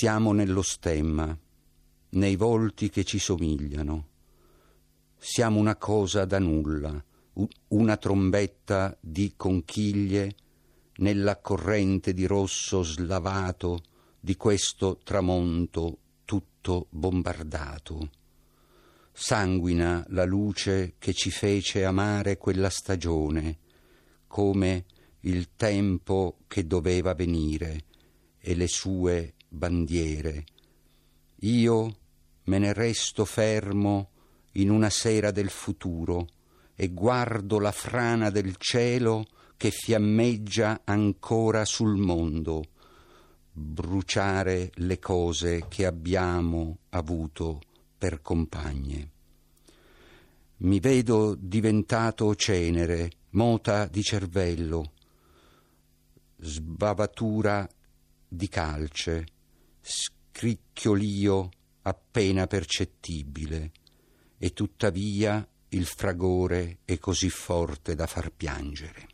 Siamo nello stemma, nei volti che ci somigliano. Siamo una cosa da nulla, una trombetta di conchiglie nella corrente di rosso slavato di questo tramonto tutto bombardato. Sanguina la luce che ci fece amare quella stagione, come il tempo che doveva venire e le sue bandiere. Io me ne resto fermo in una sera del futuro e guardo la frana del cielo che fiammeggia ancora sul mondo, bruciare le cose che abbiamo avuto per compagne. Mi vedo diventato cenere, mota di cervello, sbavatura di calce, scricchiolio appena percettibile, e tuttavia il fragore è così forte da far piangere.